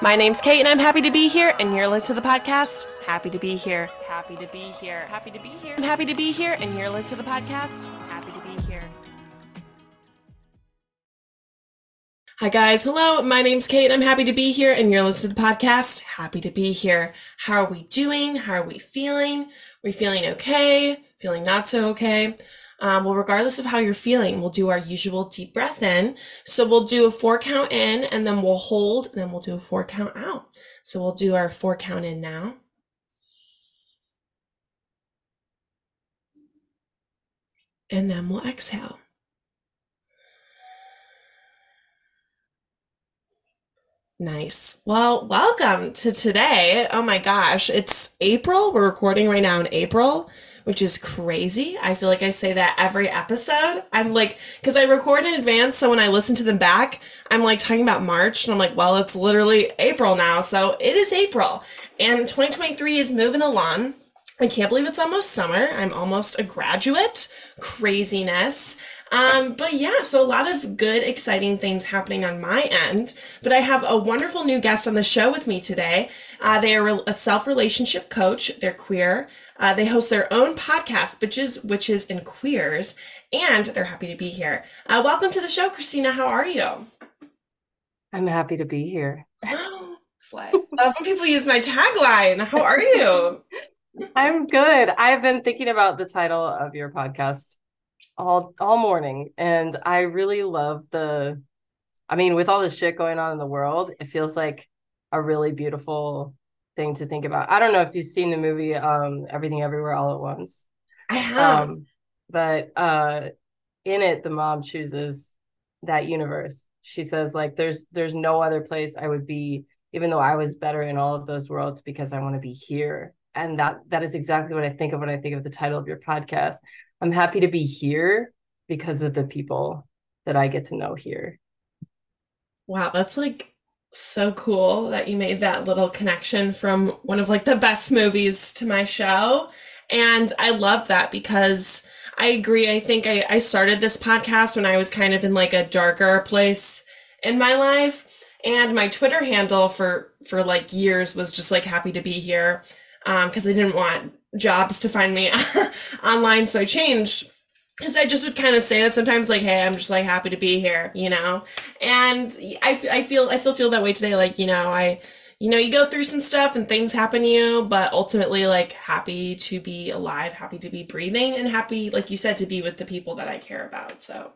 My name's Kate, and I'm happy to be here. And you're listening to the podcast. Happy to be here. Happy to be here. Happy to be here. I'm happy to be here. And you're listening to the podcast. Happy to be here. Hi, guys. Hello. My name's Kate. And I'm happy to be here. And you're listening to the podcast. Happy to be here. How are we doing? How are we feeling? Are we feeling okay? Feeling not so okay? Um, well, regardless of how you're feeling, we'll do our usual deep breath in. So we'll do a four count in and then we'll hold and then we'll do a four count out. So we'll do our four count in now. And then we'll exhale. Nice. Well, welcome to today. Oh my gosh, it's April. We're recording right now in April which is crazy. I feel like I say that every episode. I'm like, because I record in advance, so when I listen to them back, I'm like talking about March, and I'm like, well, it's literally April now, so it is April, and 2023 is moving along. I can't believe it's almost summer. I'm almost a graduate. Craziness. Um, but yeah, so a lot of good, exciting things happening on my end. But I have a wonderful new guest on the show with me today. Uh, they are a self relationship coach, they're queer. Uh, they host their own podcast, Bitches, Witches, and Queers, and they're happy to be here. Uh, welcome to the show, Christina. How are you? I'm happy to be here. Slay. Love when people use my tagline. How are you? I'm good. I've been thinking about the title of your podcast all all morning, and I really love the. I mean, with all the shit going on in the world, it feels like a really beautiful thing to think about. I don't know if you've seen the movie um Everything Everywhere All at Once. I have. Um, but uh in it the mom chooses that universe. She says like there's there's no other place I would be even though I was better in all of those worlds because I want to be here. And that that is exactly what I think of when I think of the title of your podcast. I'm happy to be here because of the people that I get to know here. Wow, that's like so cool that you made that little connection from one of like the best movies to my show. And I love that because I agree. I think I, I started this podcast when I was kind of in like a darker place in my life. And my Twitter handle for for like years was just like happy to be here. Um, because I didn't want jobs to find me online. So I changed because I just would kind of say that sometimes, like, hey, I'm just like happy to be here, you know? And I, I feel, I still feel that way today. Like, you know, I, you know, you go through some stuff and things happen to you, but ultimately, like, happy to be alive, happy to be breathing, and happy, like you said, to be with the people that I care about. So,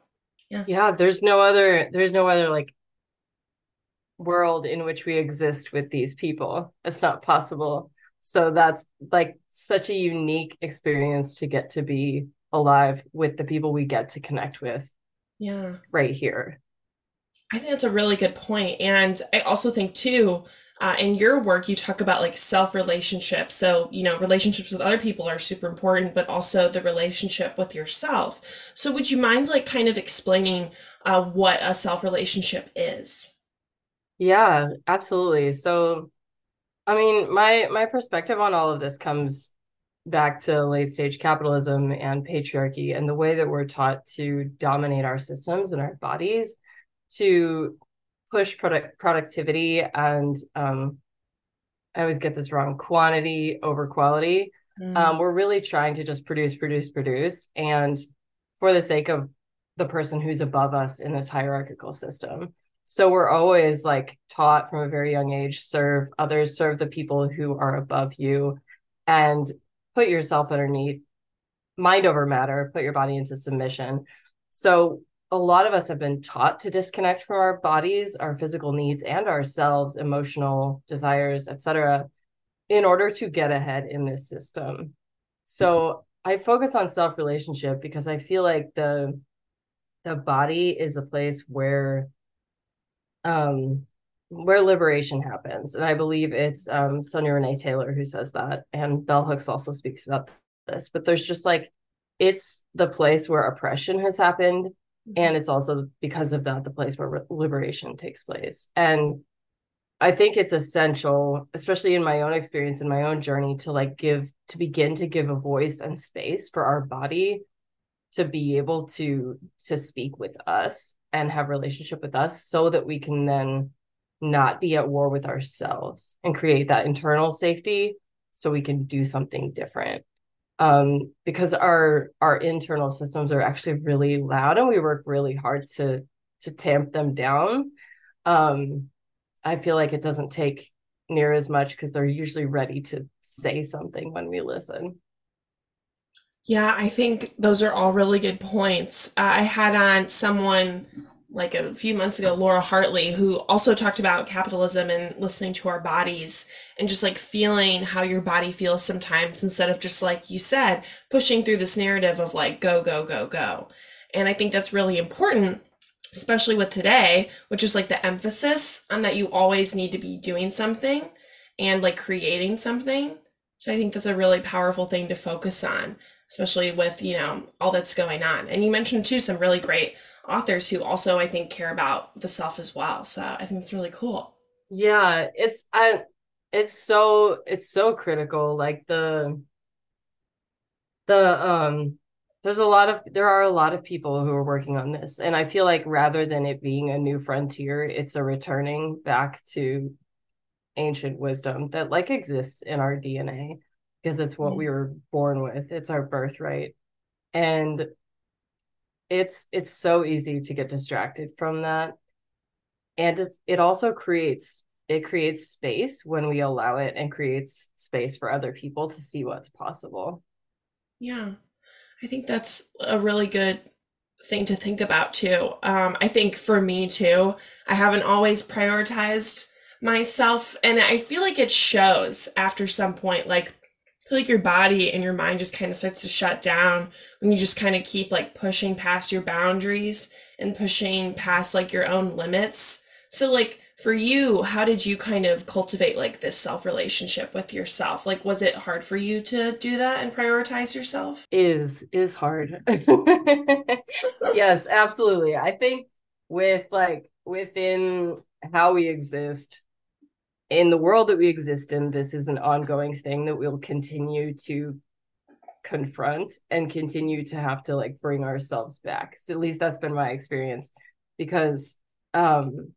yeah. Yeah. There's no other, there's no other, like, world in which we exist with these people. It's not possible. So that's like such a unique experience to get to be alive with the people we get to connect with yeah. right here. I think that's a really good point. And i also think too uh, in your work you talk about like self relationships so you know relationships with other people are super important but also the relationship with yourself. So would you mind like kind of explaining uh, what a self relationship is? Yeah absolutely. So i mean my my perspective on all of this comes back to late stage capitalism and patriarchy and the way that we're taught to dominate our systems and our bodies to push product productivity and um, I always get this wrong quantity over quality. Mm. Um, we're really trying to just produce, produce, produce, and for the sake of the person who's above us in this hierarchical system. So we're always like taught from a very young age serve others, serve the people who are above you. And put yourself underneath mind over matter, put your body into submission. So a lot of us have been taught to disconnect from our bodies, our physical needs, and ourselves, emotional desires, etc., in order to get ahead in this system. So I focus on self relationship because I feel like the the body is a place where um where liberation happens. And I believe it's um, Sonya Renee Taylor who says that. And Bell Hooks also speaks about this. But there's just like, it's the place where oppression has happened. Mm-hmm. And it's also because of that, the place where re- liberation takes place. And I think it's essential, especially in my own experience, in my own journey, to like give, to begin to give a voice and space for our body to be able to to speak with us and have relationship with us so that we can then not be at war with ourselves and create that internal safety so we can do something different. Um, because our our internal systems are actually really loud and we work really hard to to tamp them down. Um, i feel like it doesn't take near as much because they're usually ready to say something when we listen yeah i think those are all really good points uh, i had on someone like a few months ago, Laura Hartley, who also talked about capitalism and listening to our bodies and just like feeling how your body feels sometimes instead of just like you said, pushing through this narrative of like go, go, go, go. And I think that's really important, especially with today, which is like the emphasis on that you always need to be doing something and like creating something. So I think that's a really powerful thing to focus on, especially with, you know, all that's going on. And you mentioned too some really great authors who also I think care about the self as well. So I think it's really cool. Yeah, it's I it's so it's so critical like the the um there's a lot of there are a lot of people who are working on this and I feel like rather than it being a new frontier, it's a returning back to ancient wisdom that like exists in our DNA because it's what mm-hmm. we were born with. It's our birthright. And it's it's so easy to get distracted from that and it, it also creates it creates space when we allow it and creates space for other people to see what's possible yeah i think that's a really good thing to think about too um, i think for me too i haven't always prioritized myself and i feel like it shows after some point like like your body and your mind just kind of starts to shut down when you just kind of keep like pushing past your boundaries and pushing past like your own limits. So like for you, how did you kind of cultivate like this self relationship with yourself? Like was it hard for you to do that and prioritize yourself? Is is hard. yes, absolutely. I think with like within how we exist in the world that we exist in, this is an ongoing thing that we'll continue to confront and continue to have to like bring ourselves back. So at least that's been my experience because um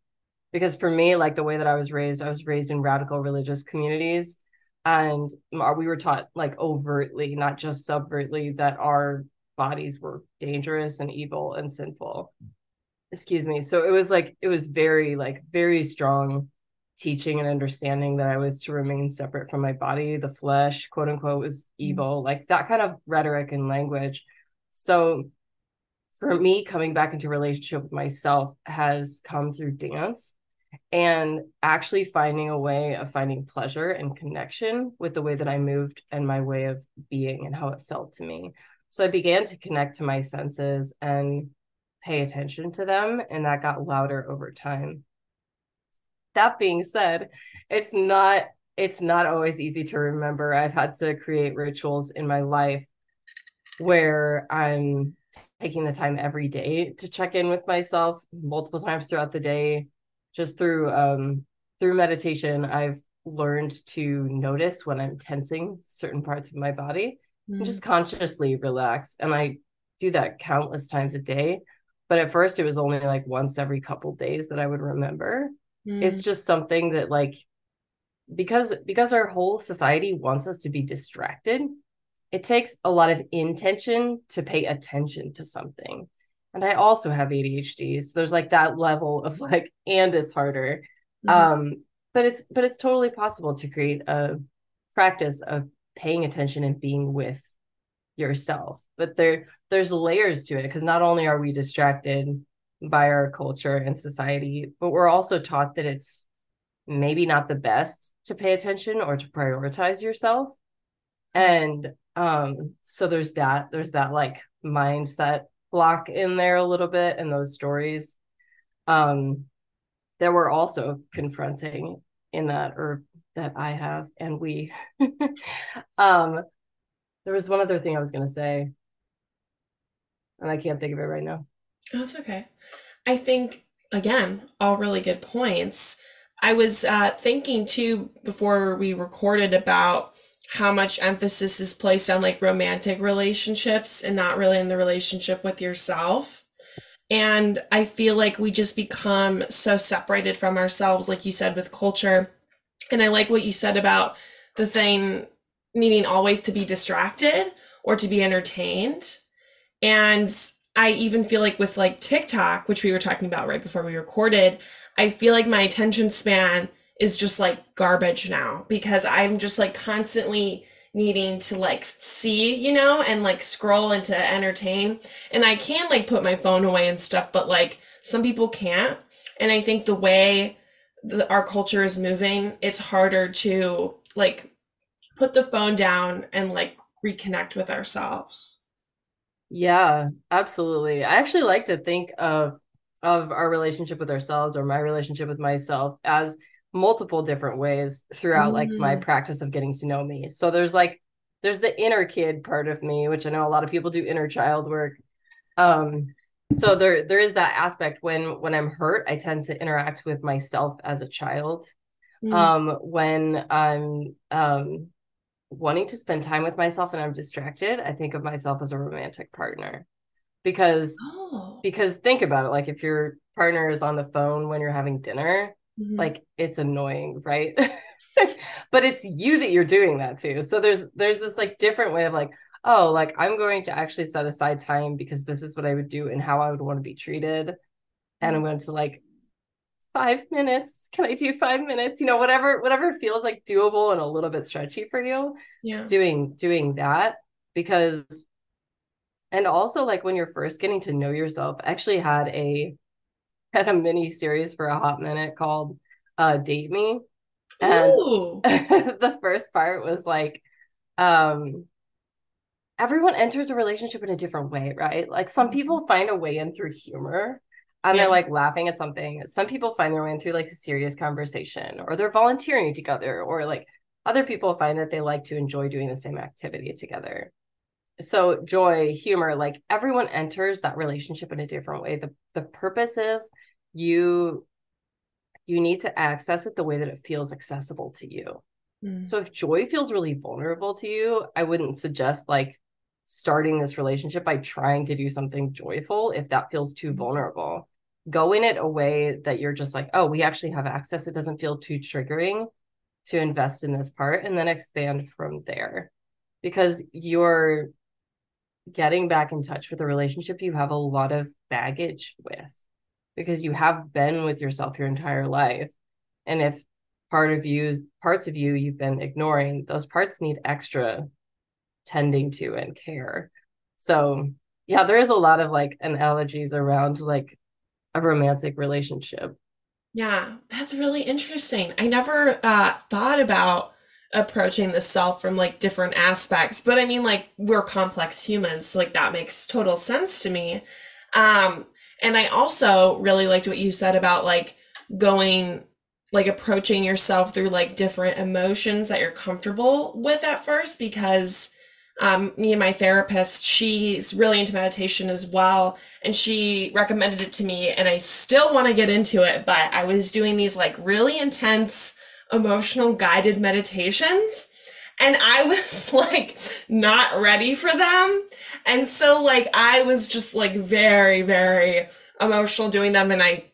because for me like the way that I was raised, I was raised in radical religious communities and we were taught like overtly, not just subvertly that our bodies were dangerous and evil and sinful. Excuse me. So it was like it was very like very strong teaching and understanding that I was to remain separate from my body, the flesh, quote unquote, was mm-hmm. evil, mm-hmm. like that kind of rhetoric and language. So for me, coming back into relationship with myself has come through dance and actually finding a way of finding pleasure and connection with the way that I moved and my way of being and how it felt to me. So I began to connect to my senses and pay attention to them, and that got louder over time that being said, it's not it's not always easy to remember. I've had to create rituals in my life where I'm taking the time every day to check in with myself multiple times throughout the day just through um through meditation i've learned to notice when i'm tensing certain parts of my body mm. and just consciously relax and i do that countless times a day but at first it was only like once every couple days that i would remember Mm. It's just something that like because because our whole society wants us to be distracted, it takes a lot of intention to pay attention to something. And I also have ADHD, so there's like that level of like, and it's harder. Mm. Um, but it's but it's totally possible to create a practice of paying attention and being with yourself. But there there's layers to it because not only are we distracted by our culture and society, but we're also taught that it's maybe not the best to pay attention or to prioritize yourself. And um, so there's that, there's that like mindset block in there a little bit and those stories um that we're also confronting in that or that I have and we um there was one other thing I was gonna say and I can't think of it right now. That's okay. I think, again, all really good points. I was uh, thinking too before we recorded about how much emphasis is placed on like romantic relationships and not really in the relationship with yourself. And I feel like we just become so separated from ourselves, like you said, with culture. And I like what you said about the thing needing always to be distracted or to be entertained. And I even feel like with like TikTok, which we were talking about right before we recorded, I feel like my attention span is just like garbage now because I'm just like constantly needing to like see, you know, and like scroll and to entertain. And I can like put my phone away and stuff, but like some people can't. And I think the way the, our culture is moving, it's harder to like put the phone down and like reconnect with ourselves. Yeah, absolutely. I actually like to think of of our relationship with ourselves or my relationship with myself as multiple different ways throughout mm. like my mm. practice of getting to know me. So there's like there's the inner kid part of me, which I know a lot of people do inner child work. Um so there there is that aspect when when I'm hurt, I tend to interact with myself as a child. Mm. Um when I'm um wanting to spend time with myself and I'm distracted, I think of myself as a romantic partner. Because oh. because think about it, like if your partner is on the phone when you're having dinner, mm-hmm. like it's annoying, right? but it's you that you're doing that to. So there's there's this like different way of like, oh, like I'm going to actually set aside time because this is what I would do and how I would want to be treated. And I'm mm-hmm. going to like five minutes. Can i do five minutes? You know whatever whatever feels like doable and a little bit stretchy for you yeah. doing doing that because and also like when you're first getting to know yourself I actually had a had a mini series for a hot minute called uh date me. And the first part was like um everyone enters a relationship in a different way right? Like some mm-hmm. people find a way in through humor and yeah. they're like laughing at something. Some people find their way into like a serious conversation or they're volunteering together or like other people find that they like to enjoy doing the same activity together. So joy, humor, like everyone enters that relationship in a different way. The the purpose is you you need to access it the way that it feels accessible to you. Mm. So if joy feels really vulnerable to you, I wouldn't suggest like starting this relationship by trying to do something joyful if that feels too vulnerable go in it a way that you're just like, oh, we actually have access. It doesn't feel too triggering to invest in this part and then expand from there. Because you're getting back in touch with a relationship you have a lot of baggage with. Because you have been with yourself your entire life. And if part of you parts of you you've been ignoring those parts need extra tending to and care. So yeah there is a lot of like analogies around like a romantic relationship. Yeah, that's really interesting. I never uh, thought about approaching the self from like different aspects, but I mean, like, we're complex humans, so like that makes total sense to me. Um, and I also really liked what you said about like going like approaching yourself through like different emotions that you're comfortable with at first because um, me and my therapist, she's really into meditation as well. And she recommended it to me. And I still want to get into it, but I was doing these like really intense emotional guided meditations. And I was like not ready for them. And so, like, I was just like very, very emotional doing them. And I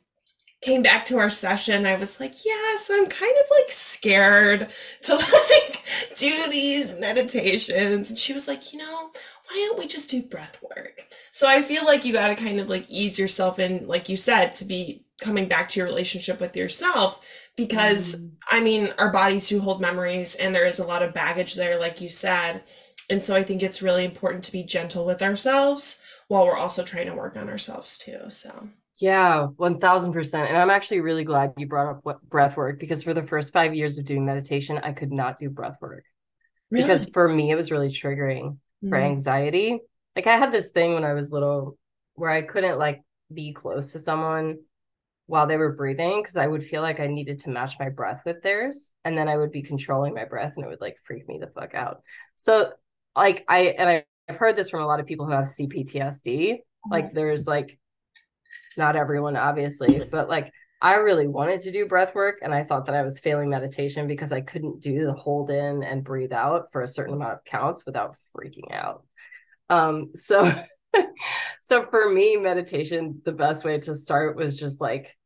came back to our session, I was like, yeah, so I'm kind of like scared to like do these meditations. And she was like, you know, why don't we just do breath work? So I feel like you got to kind of like ease yourself in, like you said, to be coming back to your relationship with yourself because mm. I mean, our bodies do hold memories and there is a lot of baggage there, like you said. And so I think it's really important to be gentle with ourselves while we're also trying to work on ourselves too. So yeah, 1000%. And I'm actually really glad you brought up what breath work because for the first five years of doing meditation, I could not do breath work really? because for me, it was really triggering mm-hmm. for anxiety. Like I had this thing when I was little where I couldn't like be close to someone while they were breathing because I would feel like I needed to match my breath with theirs. And then I would be controlling my breath and it would like freak me the fuck out. So, like, I, and I, I've heard this from a lot of people who have CPTSD. Like, mm-hmm. there's like, not everyone obviously but like i really wanted to do breath work and i thought that i was failing meditation because i couldn't do the hold in and breathe out for a certain amount of counts without freaking out um so so for me, meditation, the best way to start was just like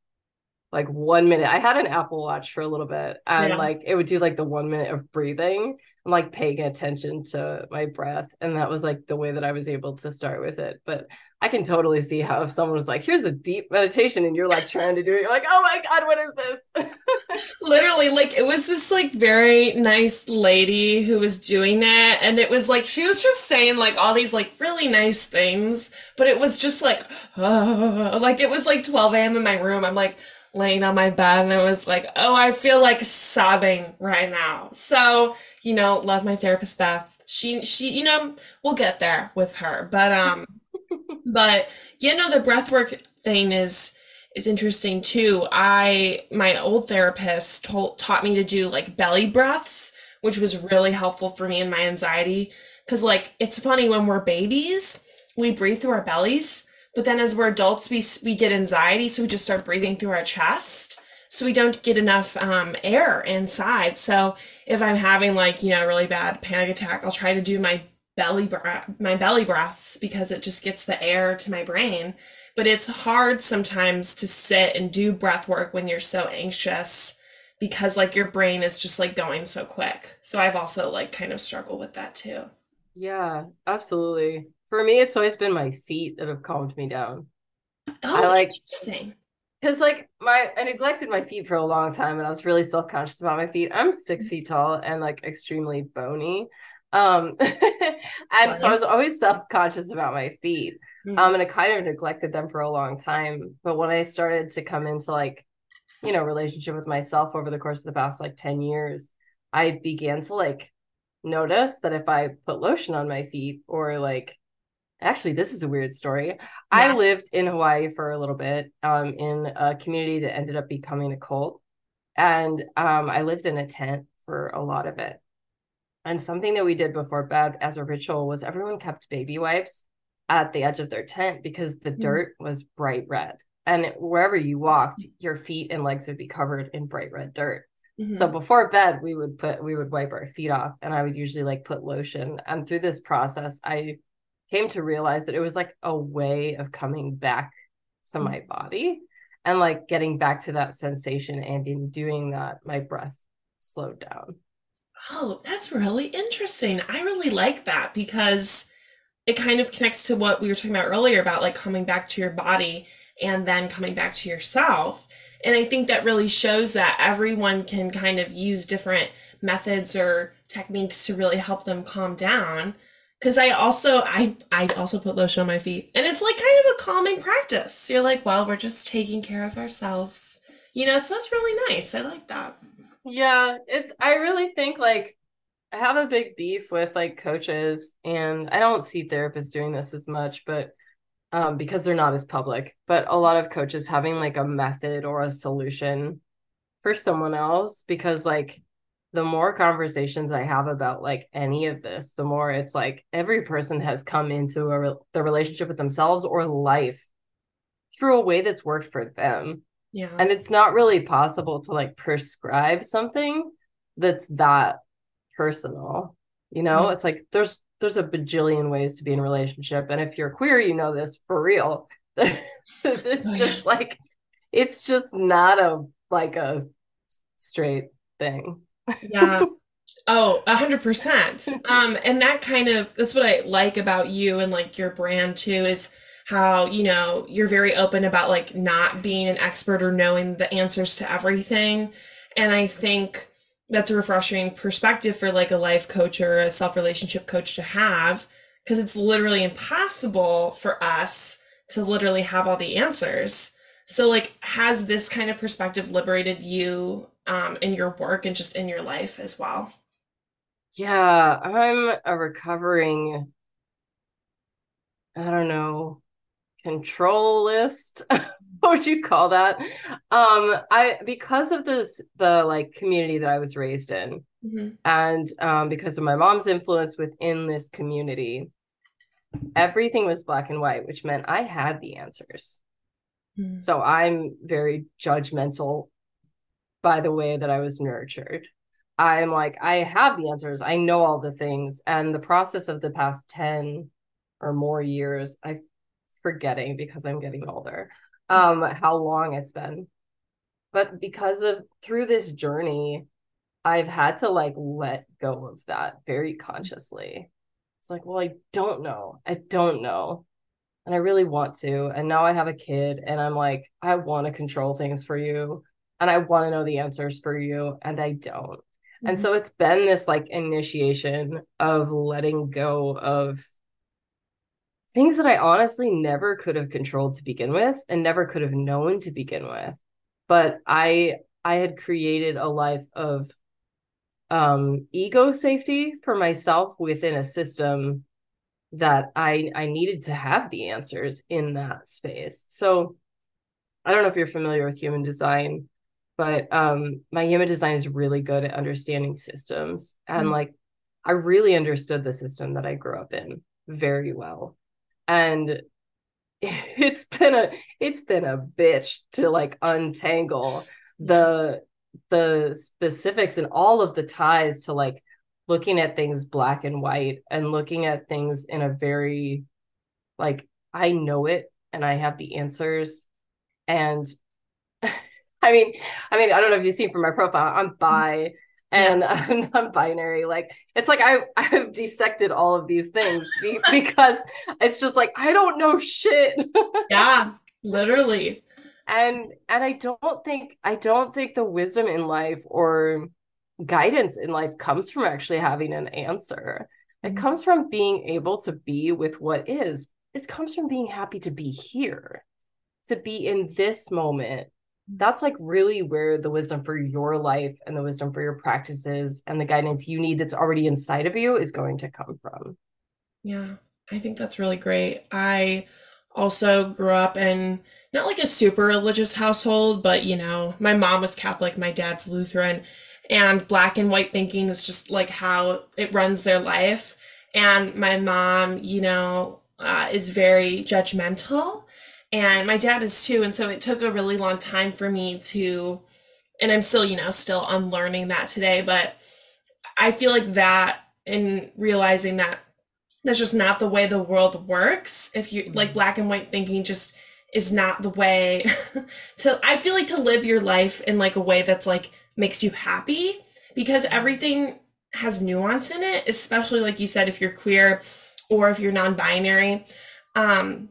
like one minute. I had an Apple Watch for a little bit and yeah. like it would do like the one minute of breathing and like paying attention to my breath. And that was like the way that I was able to start with it. But I can totally see how if someone was like, here's a deep meditation and you're like trying to do it, you're like, oh my God, what is this? Literally, like it was this like very nice lady who was doing it. And it was like, she was just saying like all these like really nice things, but it was just like, uh, like it was like 12 a.m. in my room. I'm like, laying on my bed and I was like, oh, I feel like sobbing right now. So, you know, love my therapist Beth. She she, you know, we'll get there with her. But um but you know the breath work thing is is interesting too. I my old therapist told taught me to do like belly breaths, which was really helpful for me and my anxiety cuz like it's funny when we're babies, we breathe through our bellies, but then as we're adults we we get anxiety, so we just start breathing through our chest. So we don't get enough um, air inside. So if I'm having like, you know, a really bad panic attack, I'll try to do my belly breath my belly breaths because it just gets the air to my brain. But it's hard sometimes to sit and do breath work when you're so anxious because like your brain is just like going so quick. So i've also like kind of struggled with that too. Yeah absolutely. For me it's always been my feet that have calmed me down. Oh i like interesting because like my i neglected my feet for a long time and i was really self-conscious about my feet i'm six mm-hmm. feet tall and like extremely bony um, and so I was always self conscious about my feet. Mm-hmm. Um, and I kind of neglected them for a long time. But when I started to come into like, you know, relationship with myself over the course of the past like 10 years, I began to like notice that if I put lotion on my feet or like, actually, this is a weird story. Yeah. I lived in Hawaii for a little bit um, in a community that ended up becoming a cult. And um, I lived in a tent for a lot of it. And something that we did before bed as a ritual was everyone kept baby wipes at the edge of their tent because the mm dirt was bright red. And wherever you walked, your feet and legs would be covered in bright red dirt. Mm-hmm. So before bed, we would put we would wipe our feet off and I would usually like put lotion. And through this process, I came to realize that it was like a way of coming back to mm-hmm. my body and like getting back to that sensation and in doing that my breath slowed down Oh, that's really interesting. I really like that because it kind of connects to what we were talking about earlier about like coming back to your body and then coming back to yourself. And I think that really shows that everyone can kind of use different methods or techniques to really help them calm down. Cause I also I I also put lotion on my feet. And it's like kind of a calming practice. You're like, well, we're just taking care of ourselves. You know, so that's really nice. I like that. Yeah, it's I really think like I have a big beef with like coaches and I don't see therapists doing this as much, but um because they're not as public, but a lot of coaches having like a method or a solution for someone else because like the more conversations I have about like any of this, the more it's like every person has come into a re- the relationship with themselves or life through a way that's worked for them. Yeah. And it's not really possible to like prescribe something that's that personal. You know, mm-hmm. it's like there's there's a bajillion ways to be in a relationship. And if you're queer, you know this for real. it's oh, just yes. like it's just not a like a straight thing. Yeah. Oh, a hundred percent. Um, and that kind of that's what I like about you and like your brand too is how you know you're very open about like not being an expert or knowing the answers to everything and i think that's a refreshing perspective for like a life coach or a self relationship coach to have because it's literally impossible for us to literally have all the answers so like has this kind of perspective liberated you um, in your work and just in your life as well yeah i'm a recovering i don't know control list what would you call that um i because of this the like community that i was raised in mm-hmm. and um because of my mom's influence within this community everything was black and white which meant i had the answers mm-hmm. so i'm very judgmental by the way that i was nurtured i'm like i have the answers i know all the things and the process of the past 10 or more years. I'm forgetting because I'm getting older. Um, how long it's been. But because of through this journey, I've had to like let go of that very consciously. It's like, well, I don't know. I don't know. And I really want to. And now I have a kid and I'm like, I want to control things for you and I want to know the answers for you and I don't. Mm-hmm. And so it's been this like initiation of letting go of things that I honestly never could have controlled to begin with and never could have known to begin with. But I I had created a life of um ego safety for myself within a system that I I needed to have the answers in that space. So I don't know if you're familiar with human design, but um my human design is really good at understanding systems and mm-hmm. like I really understood the system that I grew up in very well. And it's been a it's been a bitch to like untangle the the specifics and all of the ties to like looking at things black and white and looking at things in a very like I know it and I have the answers and I mean, I mean, I don't know if you see from my profile, I'm bi and yeah. I'm non-binary. Like it's like I I've dissected all of these things because it's just like I don't know shit. yeah, literally. And and I don't think I don't think the wisdom in life or guidance in life comes from actually having an answer. It mm-hmm. comes from being able to be with what is. It comes from being happy to be here, to be in this moment that's like really where the wisdom for your life and the wisdom for your practices and the guidance you need that's already inside of you is going to come from. Yeah, I think that's really great. I also grew up in not like a super religious household, but you know, my mom was Catholic, my dad's Lutheran, and black and white thinking is just like how it runs their life. And my mom, you know, uh, is very judgmental and my dad is too and so it took a really long time for me to and i'm still you know still unlearning that today but i feel like that and realizing that that's just not the way the world works. If you like mm-hmm. black and white thinking just is not the way to i feel like to live your life in like a way that's like makes you happy because everything has nuance in it especially like you said if you're queer or if you're non-binary. Um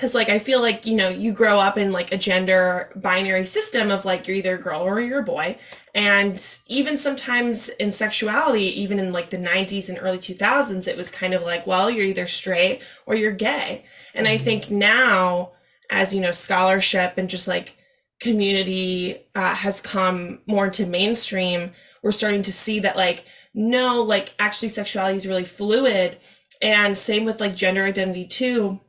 because like i feel like you know you grow up in like a gender binary system of like you're either a girl or you're a boy. And even sometimes in sexuality even in like the 90s and early 2000s it was kind of like well you're either straight or you're gay. And mm-hmm. i think now as you know scholarship and just like community uh, has come more into mainstream we're starting to see that like no like actually sexuality is really fluid. And same with like gender identity too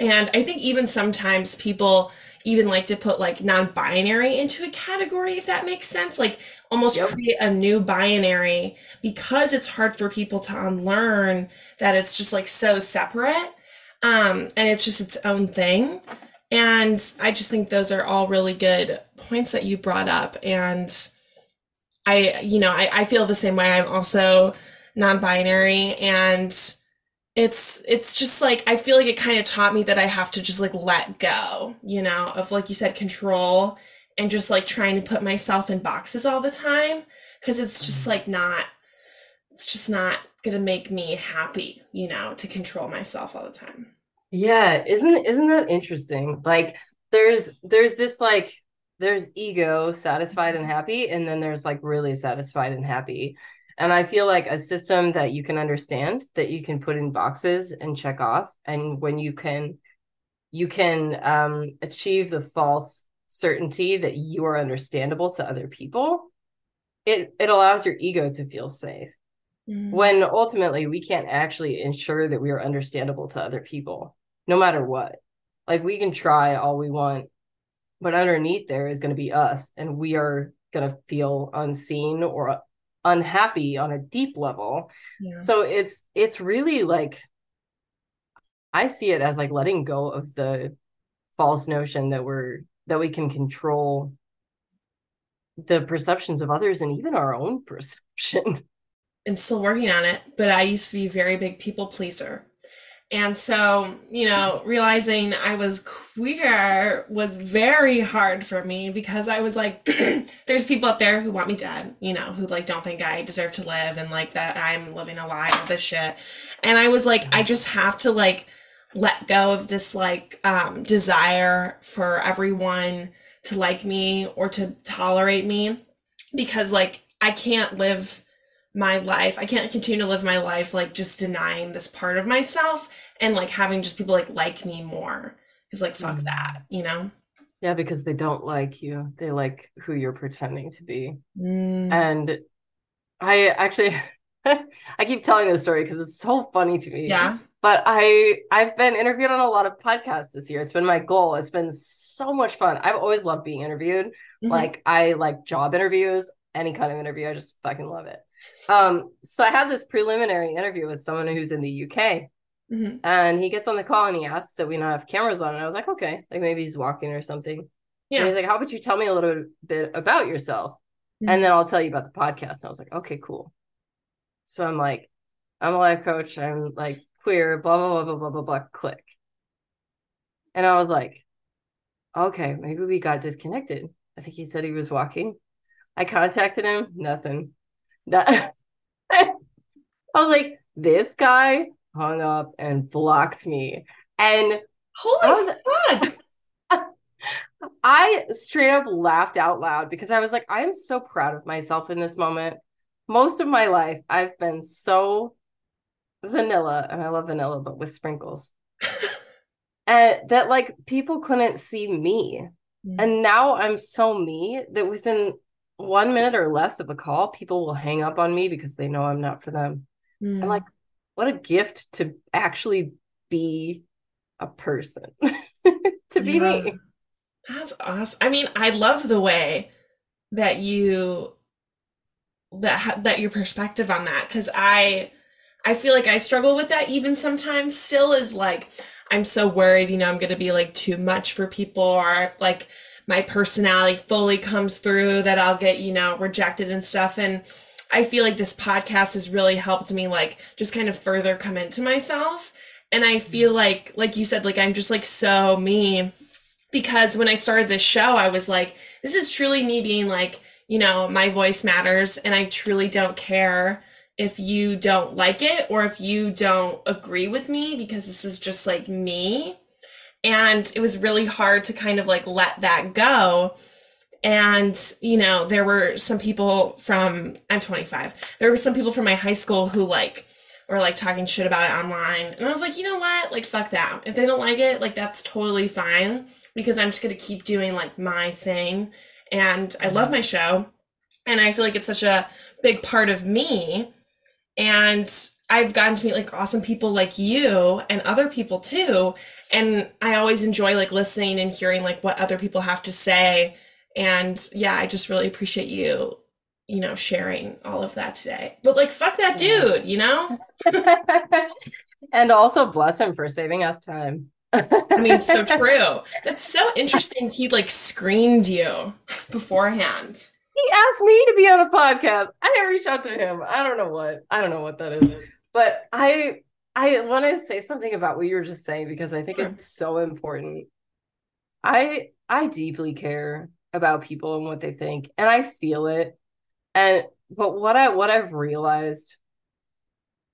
and I think even sometimes people even like to put like non-binary into a category if that makes sense. Like almost yep. create a new binary because it's hard for people to unlearn that it's just like so separate um and it's just its own thing. And i just think those are all really good points that you brought up. And i you know i, I feel the same way. I'm also non-binary and it's it's just like I feel like it kind of taught me that I have to just like let go, you know, of like you said control and just like trying to put myself in boxes all the time because it's just like not it's just not to make me happy, you know, to control myself all the time. Yeah, isn't isn't that interesting? Like there's there's this like there's ego satisfied and happy and then there's like really satisfied and happy and I feel like a system that you can understand, that you can put in boxes and check off. And when you can, you can um, achieve the false certainty that you are understandable to other people, it, it allows your ego to feel safe. Mm-hmm. When ultimately we can't actually ensure that we are understandable to other people, no matter what. Like we can try all we want, but underneath there is going to be us, and we are going to feel unseen or unhappy on a deep level. Yeah. so it's it's really like i see it as like letting go of the false notion that we're that we can control the perceptions of others and even our own perception. I'm still working on it but i used to be a very big people pleaser And so, you know, realizing I was queer was very hard for me because I was like, there's people out there who want me dead, you know, who like don't think I deserve to live and like that I'm living a lie, all this shit. And I was like, I just have to like let go of this like um, desire for everyone to like me or to tolerate me because like I can't live my life. I can't continue to live my life like just denying this part of myself and like having just people like like me more. Is like fuck mm. that, you know? Yeah, because they don't like you. They like who you're pretending to be. Mm. And I actually I keep telling this story because it's so funny to me. Yeah. But I I've been interviewed on a lot of podcasts this year. It's been my goal. It's been so much fun. I've always loved being interviewed. Mm-hmm. Like I like job interviews, any kind of interview. I just fucking love it. Um, so I had this preliminary interview with someone who's in the UK. Mm-hmm. And he gets on the call and he asks that we not have cameras on. And I was like, okay, like maybe he's walking or something. Yeah. And he's like, how about you tell me a little bit about yourself? Mm-hmm. And then I'll tell you about the podcast. And I was like, okay, cool. So I'm like, I'm a life coach. I'm like queer, blah, blah, blah, blah, blah, blah, blah, click. And I was like, okay, maybe we got disconnected. I think he said he was walking. I contacted him, nothing. I was like, this guy hung up and blocked me. And holy I was, fuck. I straight up laughed out loud because I was like, I am so proud of myself in this moment. Most of my life, I've been so vanilla, and I love vanilla, but with sprinkles. and that like people couldn't see me. Mm-hmm. And now I'm so me that within one minute or less of a call, people will hang up on me because they know I'm not for them. Mm. And like, what a gift to actually be a person, to be yeah. me. That's awesome. I mean, I love the way that you that that your perspective on that because I I feel like I struggle with that even sometimes still is like I'm so worried, you know, I'm going to be like too much for people or like my personality fully comes through that I'll get, you know, rejected and stuff. And I feel like this podcast has really helped me like just kind of further come into myself. And I feel mm-hmm. like like you said like I'm just like so me. Because when I started this show I was like this is truly me being like, you know, my voice matters. And I truly don't care if you don't like it or if you don't agree with me because this is just like me and it was really hard to kind of like let that go. And you know there were some people from i'm 25 there were some people from my high school who like were like talking shit about it online. And i was like you know what? Like fuck that. If they don't like it like that's totally fine because i'm just going to keep doing like my thing. And i love my show and i feel like it's such a big part of me. And I've gotten to meet like awesome people like you and other people too. And I always enjoy like listening and hearing like what other people have to say. And yeah, I just really appreciate you, you know, sharing all of that today. But like, fuck that dude, you know? and also bless him for saving us time. I mean, so true. That's so interesting. He like screened you beforehand he asked me to be on a podcast. I reached out to him. I don't know what. I don't know what that is. But I I want to say something about what you were just saying because I think it's so important. I I deeply care about people and what they think and I feel it. And but what I what I've realized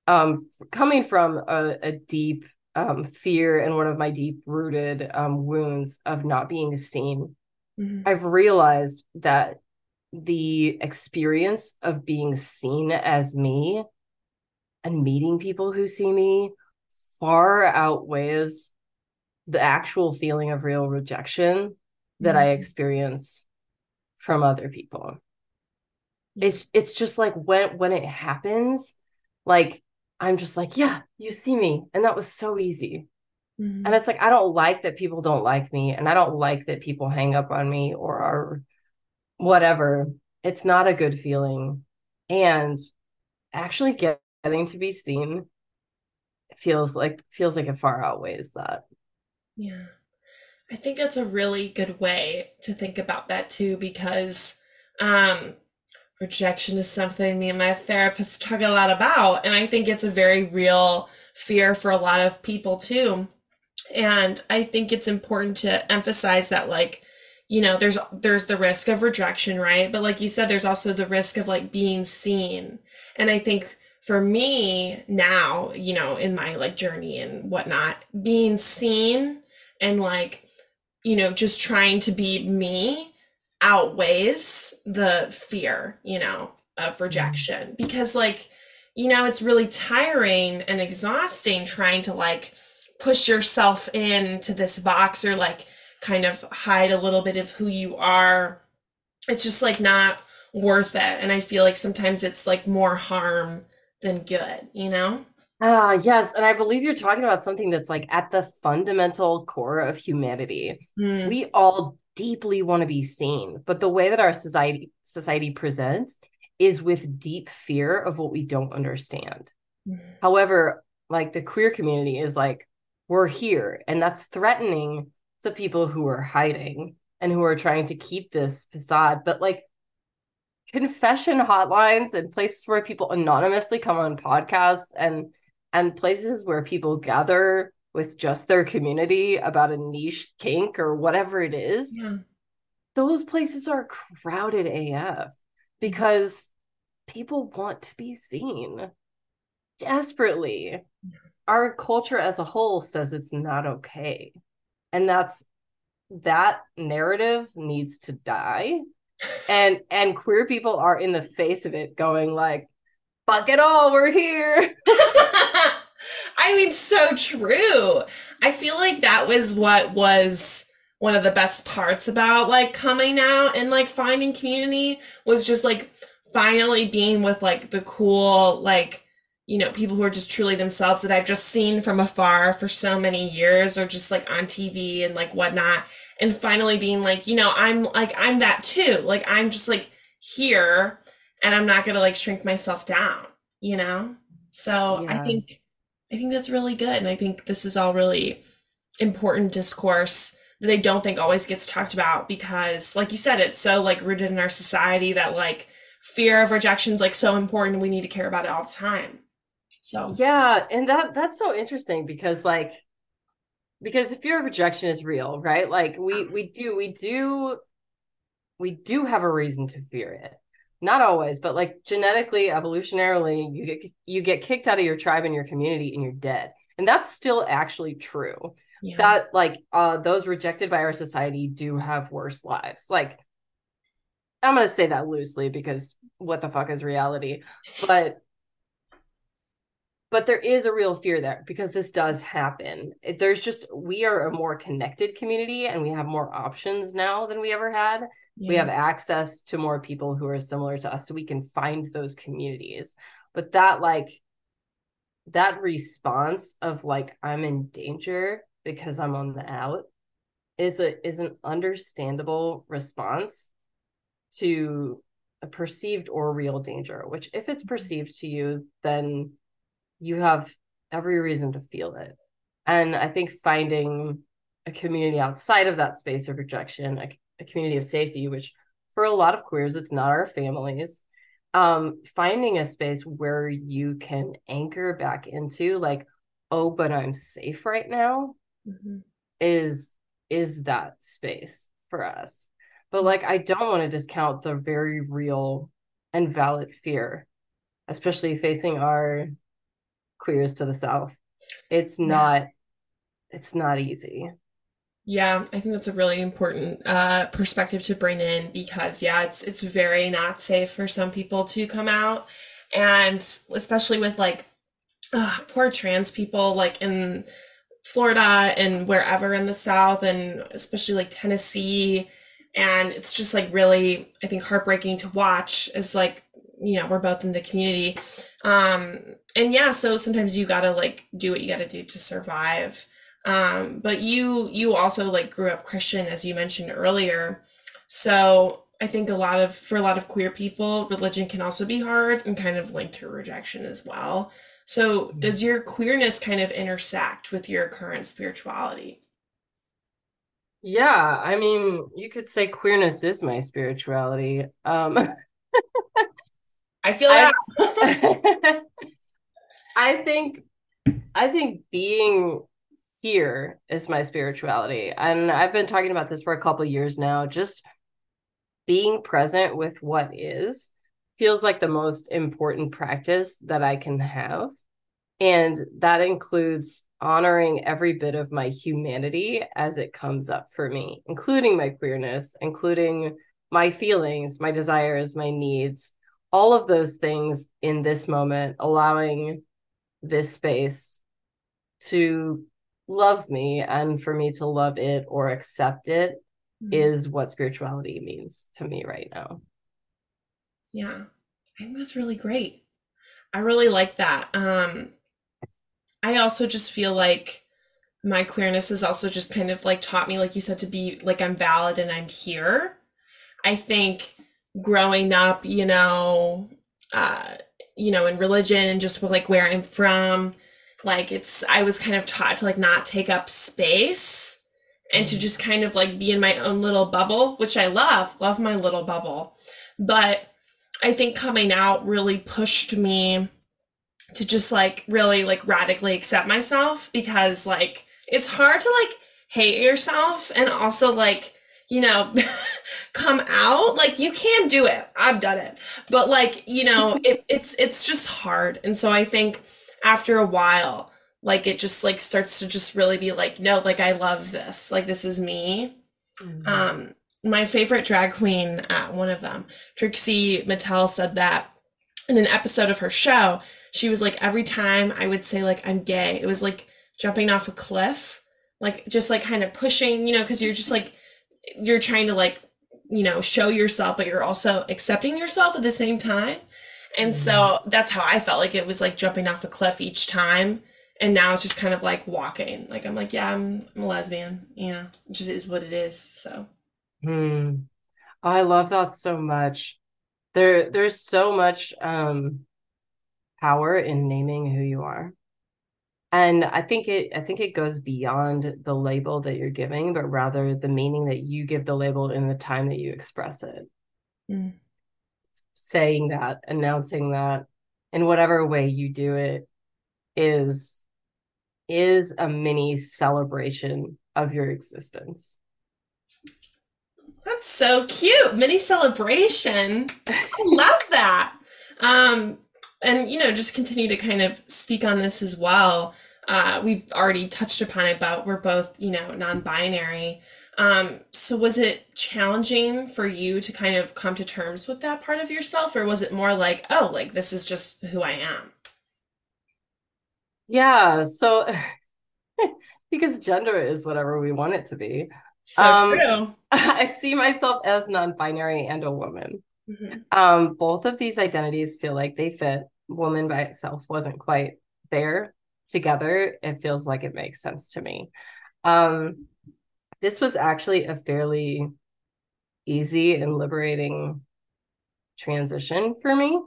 um coming from a, a deep um fear and one of my deep rooted um wounds of not being seen, mm-hmm. I've realized that the experience of being seen as me and meeting people who see me far outweighs the actual feeling of real rejection that I mm-hmm. experience from other people. It's it's just like when when it happens, like I'm just like, yeah, you see me. And that was so easy. Mm-hmm. And it's like I don't like that people don't like me and I don't like that people hang up on me or are whatever it's not a good feeling and actually get, getting to be seen feels like feels like it far outweighs that. Yeah. I think that's a really good way to think about that too because um rejection is something me and my therapist talk a lot about and i think it's a very real fear for a lot of people too. And I think it's important to emphasize that like you know there's there's the risk of rejection right? But like you said there's also the risk of like being seen. And i think for me now you know in my like journey and whatnot being seen and like you know just trying to be me outweighs the fear you know of mm-hmm. rejection. Because like you know it's really tiring and exhausting trying to like push yourself into this box or like kind of hide a little bit of who you are. It's just like not worth it. And i feel like sometimes it's like more harm than good you know ah yes and i believe you're talking about something that's like at the fundamental core of humanity mm. we all deeply want to be seen but the way that our society society presents is with deep fear of what we don't understand mm. however like the queer community is like we're here and that's threatening to people who are hiding and who are trying to keep this facade but like confession hotlines and places where people anonymously come on podcasts and and places where people gather with just their community about a niche kink or whatever it is yeah. those places are crowded af because people want to be seen desperately. Our culture as a whole says it's not okay. And that's that narrative needs to die and and queer people are in the face of it going like fuck it all we're here i mean so true i feel like that was what was one of the best parts about like coming out and like finding community was just like finally being with like the cool like you know, people who are just truly themselves that I've just seen from afar for so many years or just like on TV and like whatnot. And finally being like, you know, I'm like, I'm that too. Like, I'm just like here and I'm not going to like shrink myself down, you know? So yeah. I think, I think that's really good. And I think this is all really important discourse that I don't think always gets talked about because, like you said, it's so like rooted in our society that like fear of rejection is like so important. We need to care about it all the time. So yeah, and that that's so interesting because like because the fear of rejection is real, right? Like we we do we do we do have a reason to fear it. Not always, but like genetically, evolutionarily, you get you get kicked out of your tribe and your community and you're dead. And that's still actually true. Yeah. That like uh those rejected by our society do have worse lives. Like I'm going to say that loosely because what the fuck is reality? But but there is a real fear there because this does happen. There's just we are a more connected community and we have more options now than we ever had. Yeah. We have access to more people who are similar to us so we can find those communities. But that like that response of like I'm in danger because I'm on the out is a is an understandable response to a perceived or real danger, which if it's mm-hmm. perceived to you, then you have every reason to feel it. And I think finding a community outside of that space of rejection, a, a community of safety, which for a lot of queers, it's not our families. Um, finding a space where you can anchor back into like, oh, but I'm safe right now mm-hmm. is is that space for us. But like I don't want to discount the very real and valid fear, especially facing our queers to the south. It's not yeah. it's not easy. Yeah i think that's a really important uh, perspective to bring in because yeah it's it's very not safe for some people to come out. And especially with like uh, poor trans people like in florida and wherever in the south and especially like tennessee. And it's just like really i think heartbreaking to watch as like you know we're both in the community. Um and yeah so sometimes you gotta like do what you gotta do to survive. Um but you you also like grew up christian as you mentioned earlier. So i think a lot of for a lot of queer people religion can also be hard and kind of linked to rejection as well. So mm-hmm. does your queerness kind of intersect with your current spirituality? Yeah i mean you could say queerness is my spirituality. Um I feel like I, I think I think being here is my spirituality. And I've been talking about this for a couple years now. Just being present with what is feels like the most important practice that I can have. And that includes honoring every bit of my humanity as it comes up for me, including my queerness, including my feelings, my desires, my needs, all of those things in this moment, allowing this space to love me and for me to love it or accept it mm-hmm. is what spirituality means to me right now. Yeah. I think that's really great. I really like that. Um I also just feel like my queerness has also just kind of like taught me like you said to be like I'm valid and I'm here. I think growing up, you know, uh you know, in religion and just like where I'm from, like it's I was kind of taught to like not take up space and to mm. just kind of like be in my own little bubble, which I love, love my little bubble. But I think coming out really pushed me to just like really like radically accept myself because like it's hard to like hate yourself and also like you know come out like you can do it. I've done it. But like you know it, it's it's just hard. And so i think after a while like it just like starts to just really be like no like i love this. Like this is me. Mm-hmm. um my favorite drag queen uh, one of them trixie mattel said that in an episode of her show she was like every time i would say like i'm gay it was like jumping off a cliff like just like kind of pushing you know because you're just like you're trying to like you know show yourself but you're also accepting yourself at the same time. And mm-hmm. so that's how i felt like it was like jumping off a cliff each time. And now it's just kind of like walking. Like i'm like yeah i'm, I'm a lesbian. Yeah it just is what it is so. Hmm. i love that so much. There there's so much um power in naming who you are and i think it i think it goes beyond the label that you're giving but rather the meaning that you give the label in the time that you express it. Mm. saying that announcing that in whatever way you do it is is a mini celebration of your existence. That's so cute. Mini celebration. I love that. Um and you know just continue to kind of speak on this as well uh, we've already touched upon it, but we're both, you know, non-binary. Um, so was it challenging for you to kind of come to terms with that part of yourself, or was it more like, oh, like this is just who I am? Yeah. So because gender is whatever we want it to be. So um, true. I see myself as non-binary and a woman. Mm-hmm. Um, both of these identities feel like they fit. Woman by itself wasn't quite there together, it feels like it makes sense to me. Um, this was actually a fairly easy and liberating transition for me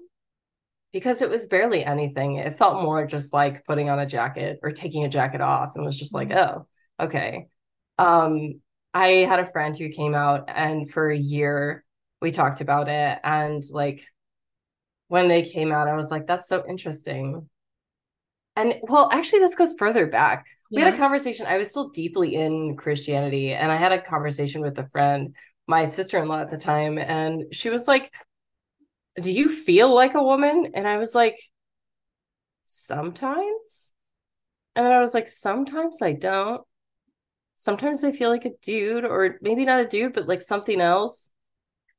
because it was barely anything. It felt more just like putting on a jacket or taking a jacket off and was just like, mm-hmm. oh, okay. Um, I had a friend who came out and for a year we talked about it. And like when they came out, I was like, that's so interesting. And well, actually, this goes further back. We yeah. had a conversation. I was still deeply in Christianity, and I had a conversation with a friend, my sister in law at the time, and she was like, Do you feel like a woman? And I was like, Sometimes. And I was like, Sometimes I don't. Sometimes I feel like a dude, or maybe not a dude, but like something else.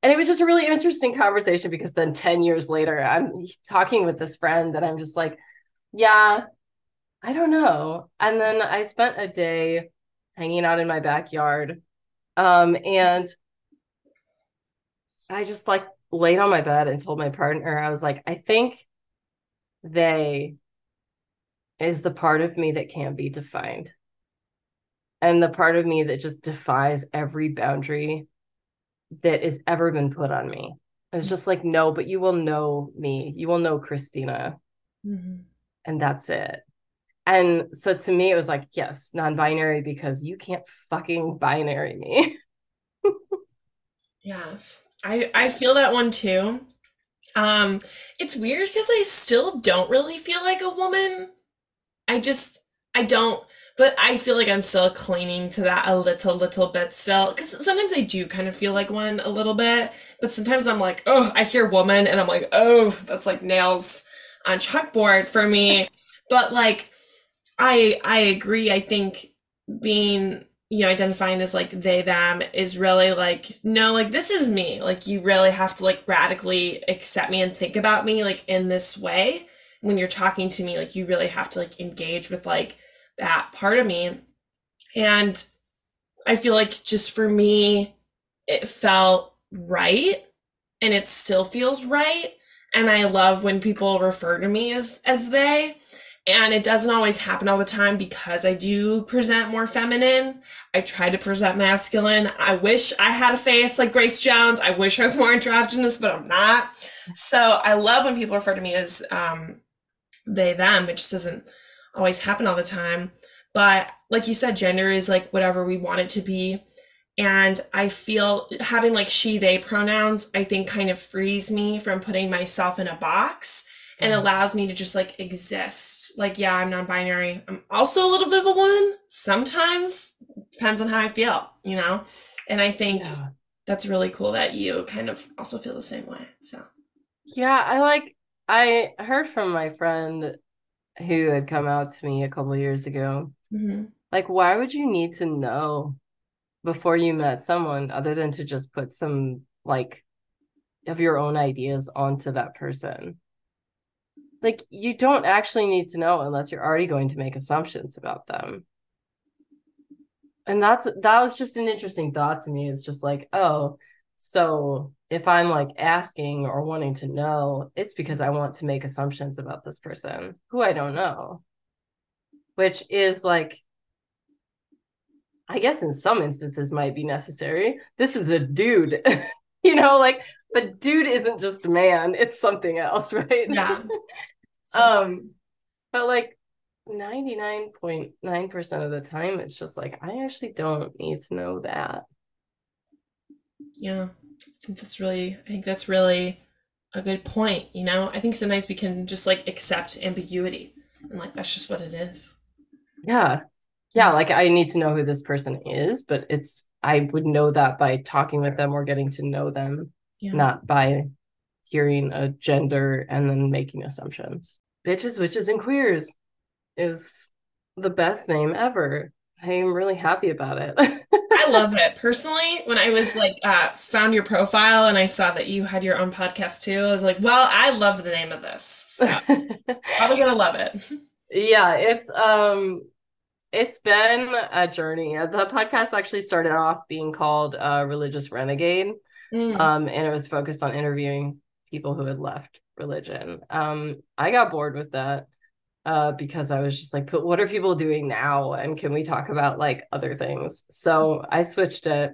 And it was just a really interesting conversation because then 10 years later, I'm talking with this friend that I'm just like, yeah, I don't know. And then I spent a day hanging out in my backyard. Um, and I just like laid on my bed and told my partner, I was like, I think they is the part of me that can't be defined. And the part of me that just defies every boundary that has ever been put on me. It's just like, no, but you will know me. You will know Christina. Mm-hmm and that's it. And so to me, it was like, yes, non binary because you can't fucking binary me. yes. I, I feel that one too. Um, it's weird because I still don't really feel like a woman. I just I don't but I feel like I'm still clinging to that a little, little bit still. Because sometimes I do kind of feel like one a little bit, but sometimes I'm like, oh, I hear woman, and I'm like, oh, that's like nails on chalkboard for me. but like, I I agree. I think being you know identifying as like they them is really like no like this is me like you really have to like radically accept me and think about me like in this way when you're talking to me like you really have to like engage with like that part of me. And I feel like just for me, it felt right and it still feels right. And I love when people refer to me as as they. And it doesn't always happen all the time because I do present more feminine. I try to present masculine. I wish I had a face like Grace Jones. I wish I was more androgynous, but I'm not. So I love when people refer to me as um, they, them. It just doesn't always happen all the time. But like you said, gender is like whatever we want it to be. And I feel having like she, they pronouns, I think kind of frees me from putting myself in a box and mm-hmm. allows me to just like exist. Like, yeah, I'm non binary. I'm also a little bit of a woman sometimes, depends on how I feel, you know? And I think yeah. that's really cool that you kind of also feel the same way. So, yeah, I like, I heard from my friend who had come out to me a couple years ago. Mm-hmm. Like, why would you need to know before you met someone other than to just put some like of your own ideas onto that person? Like, you don't actually need to know unless you're already going to make assumptions about them. And that's that was just an interesting thought to me. It's just like, oh, so if I'm like asking or wanting to know, it's because I want to make assumptions about this person who I don't know, which is like, I guess in some instances might be necessary. This is a dude, you know, like, but dude isn't just a man, it's something else, right? Yeah. um, but like 99.9% of the time, it's just like, I actually don't need to know that. Yeah. I think that's really I think that's really a good point, you know? I think sometimes we can just like accept ambiguity and like that's just what it is. Yeah. Yeah, like I need to know who this person is, but it's I would know that by talking with them or getting to know them, yeah. not by hearing a gender and then making assumptions. Bitches, witches, and queers is the best name ever. I am really happy about it. I love it. Personally, when I was like uh, found your profile and I saw that you had your own podcast too, I was like, well, I love the name of this. So probably gonna love it. Yeah, it's um it's been a journey. The podcast actually started off being called uh, Religious Renegade. Mm. Um, and it was focused on interviewing people who had left religion. Um, I got bored with that uh, because I was just like, but what are people doing now? And can we talk about like other things? So I switched it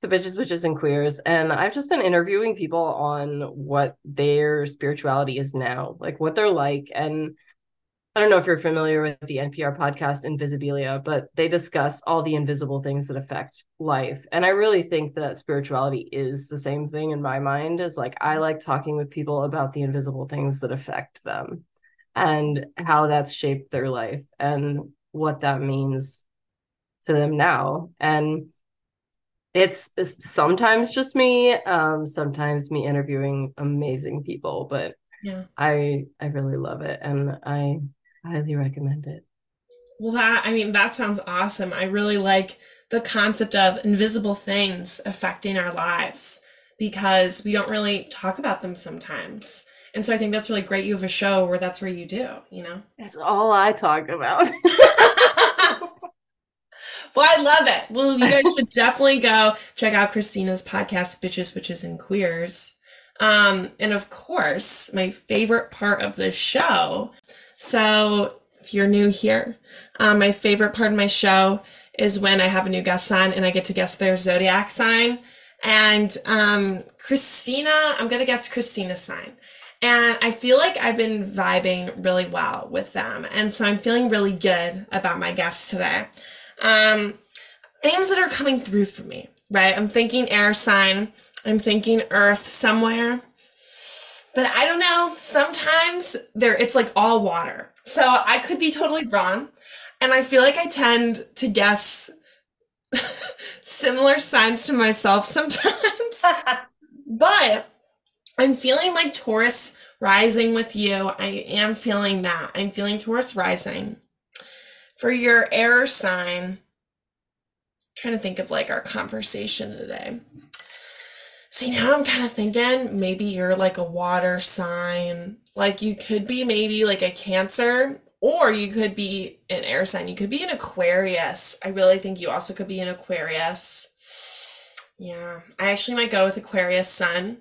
to bitches, witches, and queers. And I've just been interviewing people on what their spirituality is now, like what they're like. And I don't know if you're familiar with the NPR podcast Invisibilia, but they discuss all the invisible things that affect life. And I really think that spirituality is the same thing in my mind as like I like talking with people about the invisible things that affect them and how that's shaped their life and what that means to them now. And it's, it's sometimes just me um sometimes me interviewing amazing people but yeah. I i really love it. And i highly recommend it well that i mean that sounds awesome i really like the concept of invisible things affecting our lives because we don't really talk about them sometimes and so I think that's really great. You have a show where that's where you do, you know? That's all I talk about. well, I love it. Well, you guys should definitely go check out Christina's podcast, Bitches, Witches, and Queers. Um, and of course, my favorite part of the show. So if you're new here, um, my favorite part of my show is when I have a new guest on and I get to guess their zodiac sign. And um, Christina, I'm going to guess Christina's sign. And I feel like I've been vibing really well with them. And so I'm feeling really good about my guests today. Um, things that are coming through for me, right? I'm thinking air sign, I'm thinking earth somewhere. But I don't know, sometimes there it's like all water. So I could be totally wrong. And I feel like I tend to guess similar signs to myself sometimes. but I'm feeling like Taurus rising with you. I am feeling that. I'm feeling Taurus rising. For your air sign, trying to think of like our conversation today. See, now I'm kind of thinking maybe you're like a water sign. Like you could be maybe like a Cancer, or you could be an air sign. You could be an Aquarius. I really think you also could be an Aquarius. Yeah, I actually might go with Aquarius Sun.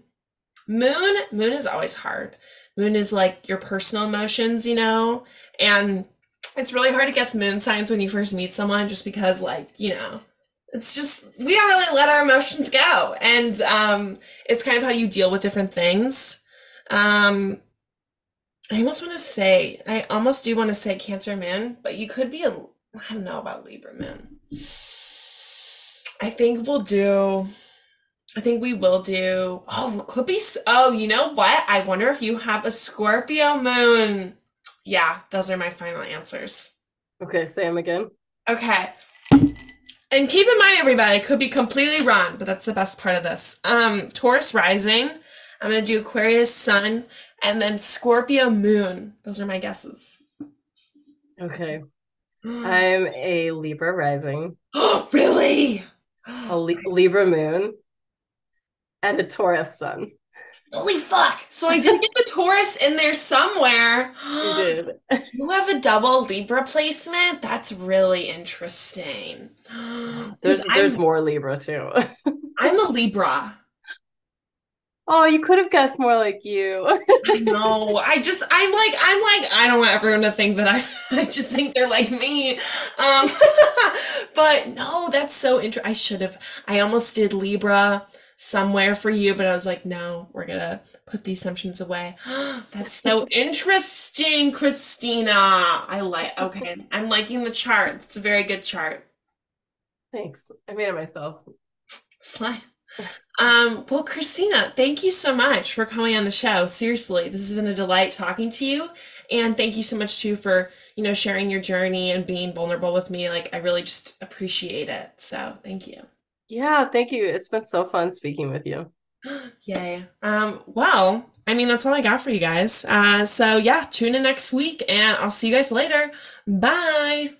Moon, moon is always hard. Moon is like your personal emotions, you know, and it's really hard to guess moon signs when you first meet someone just because, like, you know, it's just we don't really let our emotions go, and um, it's kind of how you deal with different things. Um, I almost want to say, I almost do want to say Cancer Moon, but you could be a, I don't know about Libra Moon. I think we'll do, I think we will do, oh, could be, oh, you know what? I wonder if you have a Scorpio Moon. Yeah, those are my final answers. Okay, say them again. Okay. And keep in mind, everybody, I could be completely wrong, but that's the best part of this. Um, Taurus rising. I'm gonna do Aquarius Sun and then Scorpio Moon. Those are my guesses. Okay. I'm a Libra rising. really? A Li- Libra moon and a Taurus sun. Holy fuck! So I did get the Taurus in there somewhere. You did. You have a double Libra placement? That's really interesting. There's 'Cause there's I'm, more Libra too. I'm a Libra. Oh, you could have guessed more like you. I know. I just I'm like I'm like I don't want everyone to think that I I just think they're like me. Um but no, that's so interesting. I should have I almost did Libra somewhere for you, but I was like, no, we're gonna put the assumptions away. That's so interesting, Christina. I like okay. I'm liking the chart. It's a very good chart. Thanks. I made it myself. Slide. Um, well, Christina, thank you so much for coming on the show. Seriously, this has been a delight talking to you. And thank you so much too for, you know, sharing your journey and being vulnerable with me. Like I really just appreciate it. So thank you. Yeah, thank you. It's been so fun speaking with you. Yay. Um, well, I mean that's all I got for you guys. Uh, so yeah, tune in next week and I'll see you guys later. Bye.